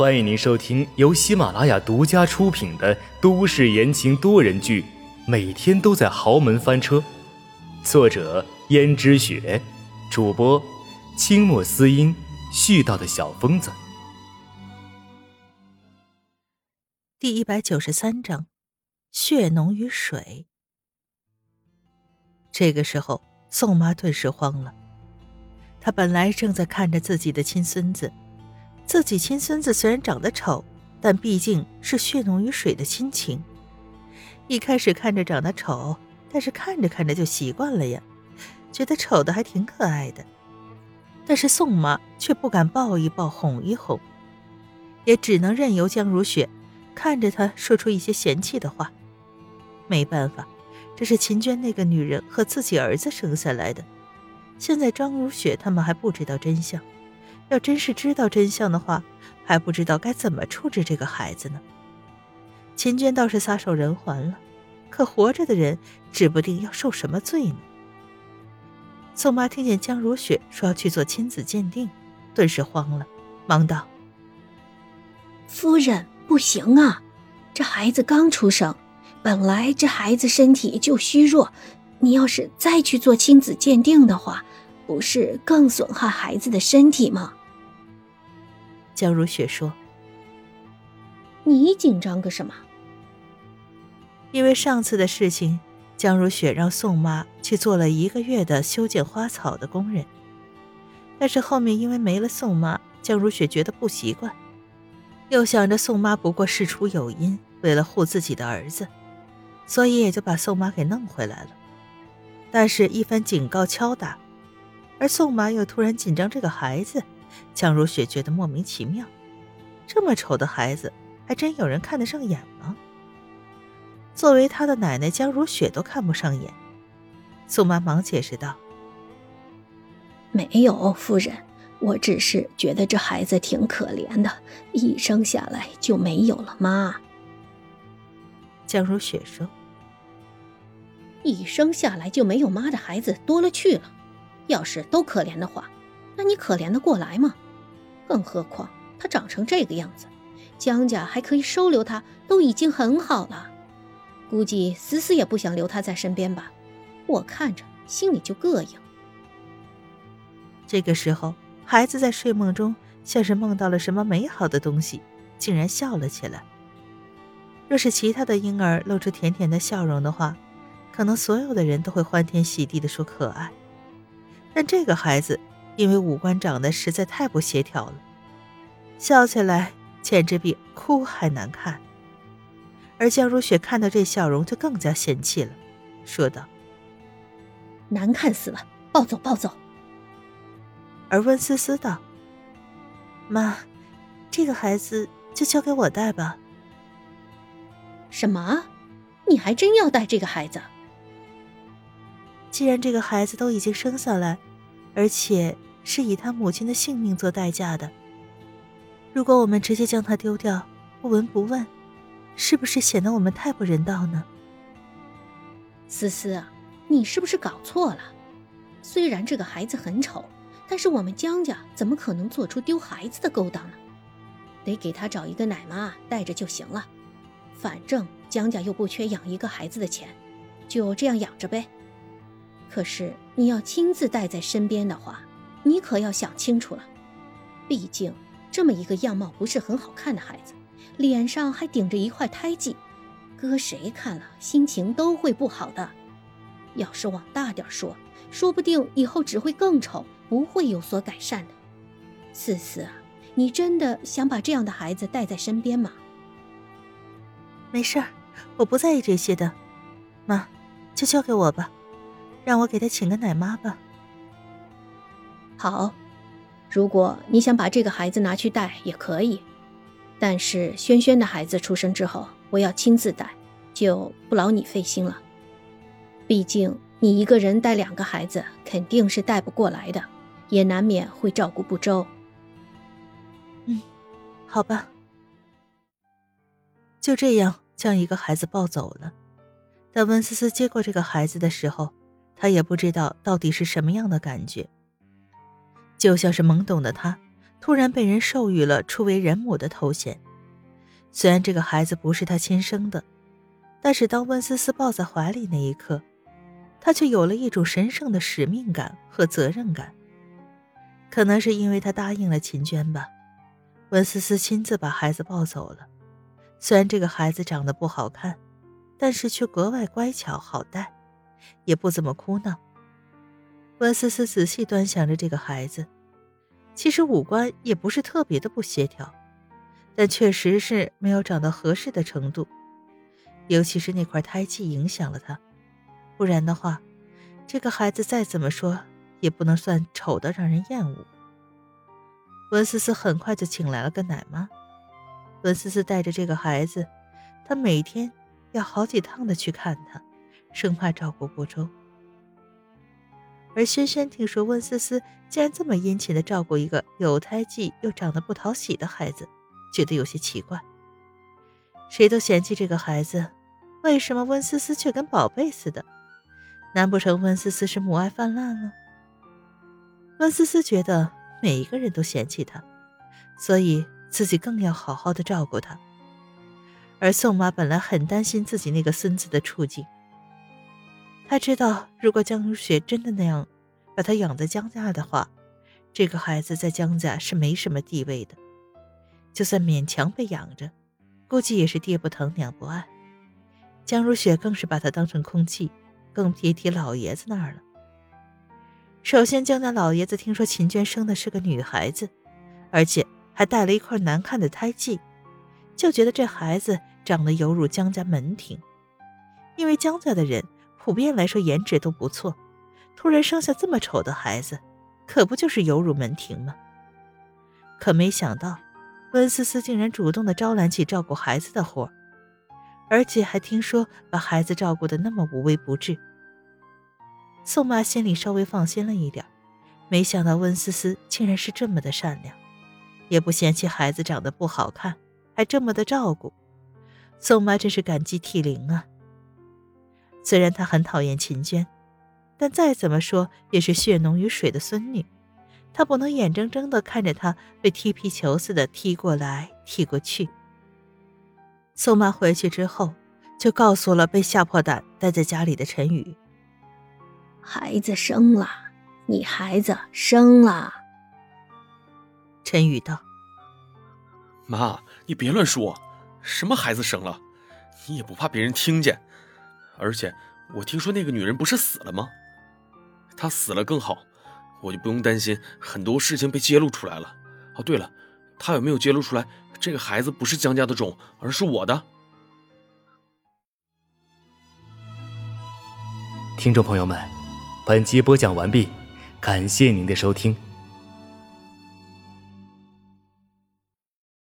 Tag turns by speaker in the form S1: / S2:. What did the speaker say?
S1: 欢迎您收听由喜马拉雅独家出品的都市言情多人剧《每天都在豪门翻车》，作者：胭脂雪，主播：清墨思音，絮叨的小疯子。
S2: 第一百九十三章，血浓于水。这个时候，宋妈顿时慌了。她本来正在看着自己的亲孙子。自己亲孙子虽然长得丑，但毕竟是血浓于水的亲情。一开始看着长得丑，但是看着看着就习惯了呀，觉得丑的还挺可爱的。但是宋妈却不敢抱一抱、哄一哄，也只能任由江如雪看着他说出一些嫌弃的话。没办法，这是秦娟那个女人和自己儿子生下来的。现在张如雪他们还不知道真相。要真是知道真相的话，还不知道该怎么处置这个孩子呢。秦娟倒是撒手人寰了，可活着的人指不定要受什么罪呢。宋妈听见江如雪说要去做亲子鉴定，顿时慌了，忙道：“
S3: 夫人，不行啊！这孩子刚出生，本来这孩子身体就虚弱，你要是再去做亲子鉴定的话，不是更损害孩子的身体吗？”
S2: 江如雪说：“
S3: 你紧张个什么？
S2: 因为上次的事情，江如雪让宋妈去做了一个月的修剪花草的工人。但是后面因为没了宋妈，江如雪觉得不习惯，又想着宋妈不过事出有因，为了护自己的儿子，所以也就把宋妈给弄回来了。但是，一番警告敲打，而宋妈又突然紧张这个孩子。”江如雪觉得莫名其妙，这么丑的孩子，还真有人看得上眼吗？作为他的奶奶，江如雪都看不上眼。苏妈忙解释道：“
S3: 没有，夫人，我只是觉得这孩子挺可怜的，一生下来就没有了妈。”
S2: 江如雪说：“
S3: 一生下来就没有妈的孩子多了去了，要是都可怜的话。”那你可怜得过来吗？更何况他长成这个样子，江家还可以收留他，都已经很好了。估计思思也不想留他在身边吧，我看着心里就膈应。
S2: 这个时候，孩子在睡梦中像是梦到了什么美好的东西，竟然笑了起来。若是其他的婴儿露出甜甜的笑容的话，可能所有的人都会欢天喜地的说可爱，但这个孩子。因为五官长得实在太不协调了，笑起来简直比哭还难看。而江如雪看到这笑容，就更加嫌弃了，说道：“
S3: 难看死了，抱走，抱走。”
S2: 而温思思道：“妈，这个孩子就交给我带吧。”“
S3: 什么？你还真要带这个孩子？
S2: 既然这个孩子都已经生下来，而且……”是以他母亲的性命做代价的。如果我们直接将他丢掉，不闻不问，是不是显得我们太不人道呢？
S3: 思思啊，你是不是搞错了？虽然这个孩子很丑，但是我们江家怎么可能做出丢孩子的勾当呢？得给他找一个奶妈带着就行了。反正江家又不缺养一个孩子的钱，就这样养着呗。可是你要亲自带在身边的话，你可要想清楚了，毕竟这么一个样貌不是很好看的孩子，脸上还顶着一块胎记，搁谁看了心情都会不好的。要是往大点说，说不定以后只会更丑，不会有所改善的。思思啊，你真的想把这样的孩子带在身边吗？
S2: 没事儿，我不在意这些的。妈，就交给我吧，让我给他请个奶妈吧。
S3: 好，如果你想把这个孩子拿去带也可以，但是轩轩的孩子出生之后，我要亲自带，就不劳你费心了。毕竟你一个人带两个孩子肯定是带不过来的，也难免会照顾不周。
S2: 嗯，好吧。就这样将一个孩子抱走了。等温思思接过这个孩子的时候，她也不知道到底是什么样的感觉。就像是懵懂的他，突然被人授予了初为人母的头衔。虽然这个孩子不是他亲生的，但是当温思思抱在怀里那一刻，他却有了一种神圣的使命感和责任感。可能是因为他答应了秦娟吧，温思思亲自把孩子抱走了。虽然这个孩子长得不好看，但是却格外乖巧好带，也不怎么哭闹。温思思仔细端详着这个孩子，其实五官也不是特别的不协调，但确实是没有长到合适的程度，尤其是那块胎记影响了他。不然的话，这个孩子再怎么说也不能算丑的让人厌恶。温思思很快就请来了个奶妈。温思思带着这个孩子，她每天要好几趟的去看他，生怕照顾不周。而轩轩听说温思思竟然这么殷勤的照顾一个有胎记又长得不讨喜的孩子，觉得有些奇怪。谁都嫌弃这个孩子，为什么温思思却跟宝贝似的？难不成温思思是母爱泛滥了？温思思觉得每一个人都嫌弃她，所以。自己更要好好的照顾他，而宋妈本来很担心自己那个孙子的处境。他知道，如果江如雪真的那样把他养在江家的话，这个孩子在江家是没什么地位的，就算勉强被养着，估计也是爹不疼娘不爱。江如雪更是把他当成空气，更别提老爷子那儿了。首先，江家老爷子听说秦娟生的是个女孩子，而且。还带了一块难看的胎记，就觉得这孩子长得犹如江家门庭。因为江家的人普遍来说颜值都不错，突然生下这么丑的孩子，可不就是有辱门庭吗？可没想到，温思思竟然主动的招揽起照顾孩子的活，而且还听说把孩子照顾的那么无微不至。宋妈心里稍微放心了一点，没想到温思思竟然是这么的善良。也不嫌弃孩子长得不好看，还这么的照顾，宋妈真是感激涕零啊。虽然她很讨厌秦娟，但再怎么说也是血浓于水的孙女，她不能眼睁睁的看着她被踢皮球似的踢过来踢过去。宋妈回去之后，就告诉了被吓破胆待在家里的陈宇：“
S3: 孩子生了，你孩子生了。”
S2: 陈宇道：“
S4: 妈，你别乱说，什么孩子生了？你也不怕别人听见？而且我听说那个女人不是死了吗？她死了更好，我就不用担心很多事情被揭露出来了。哦，对了，她有没有揭露出来这个孩子不是江家的种，而是我的？”
S1: 听众朋友们，本集播讲完毕，感谢您的收听。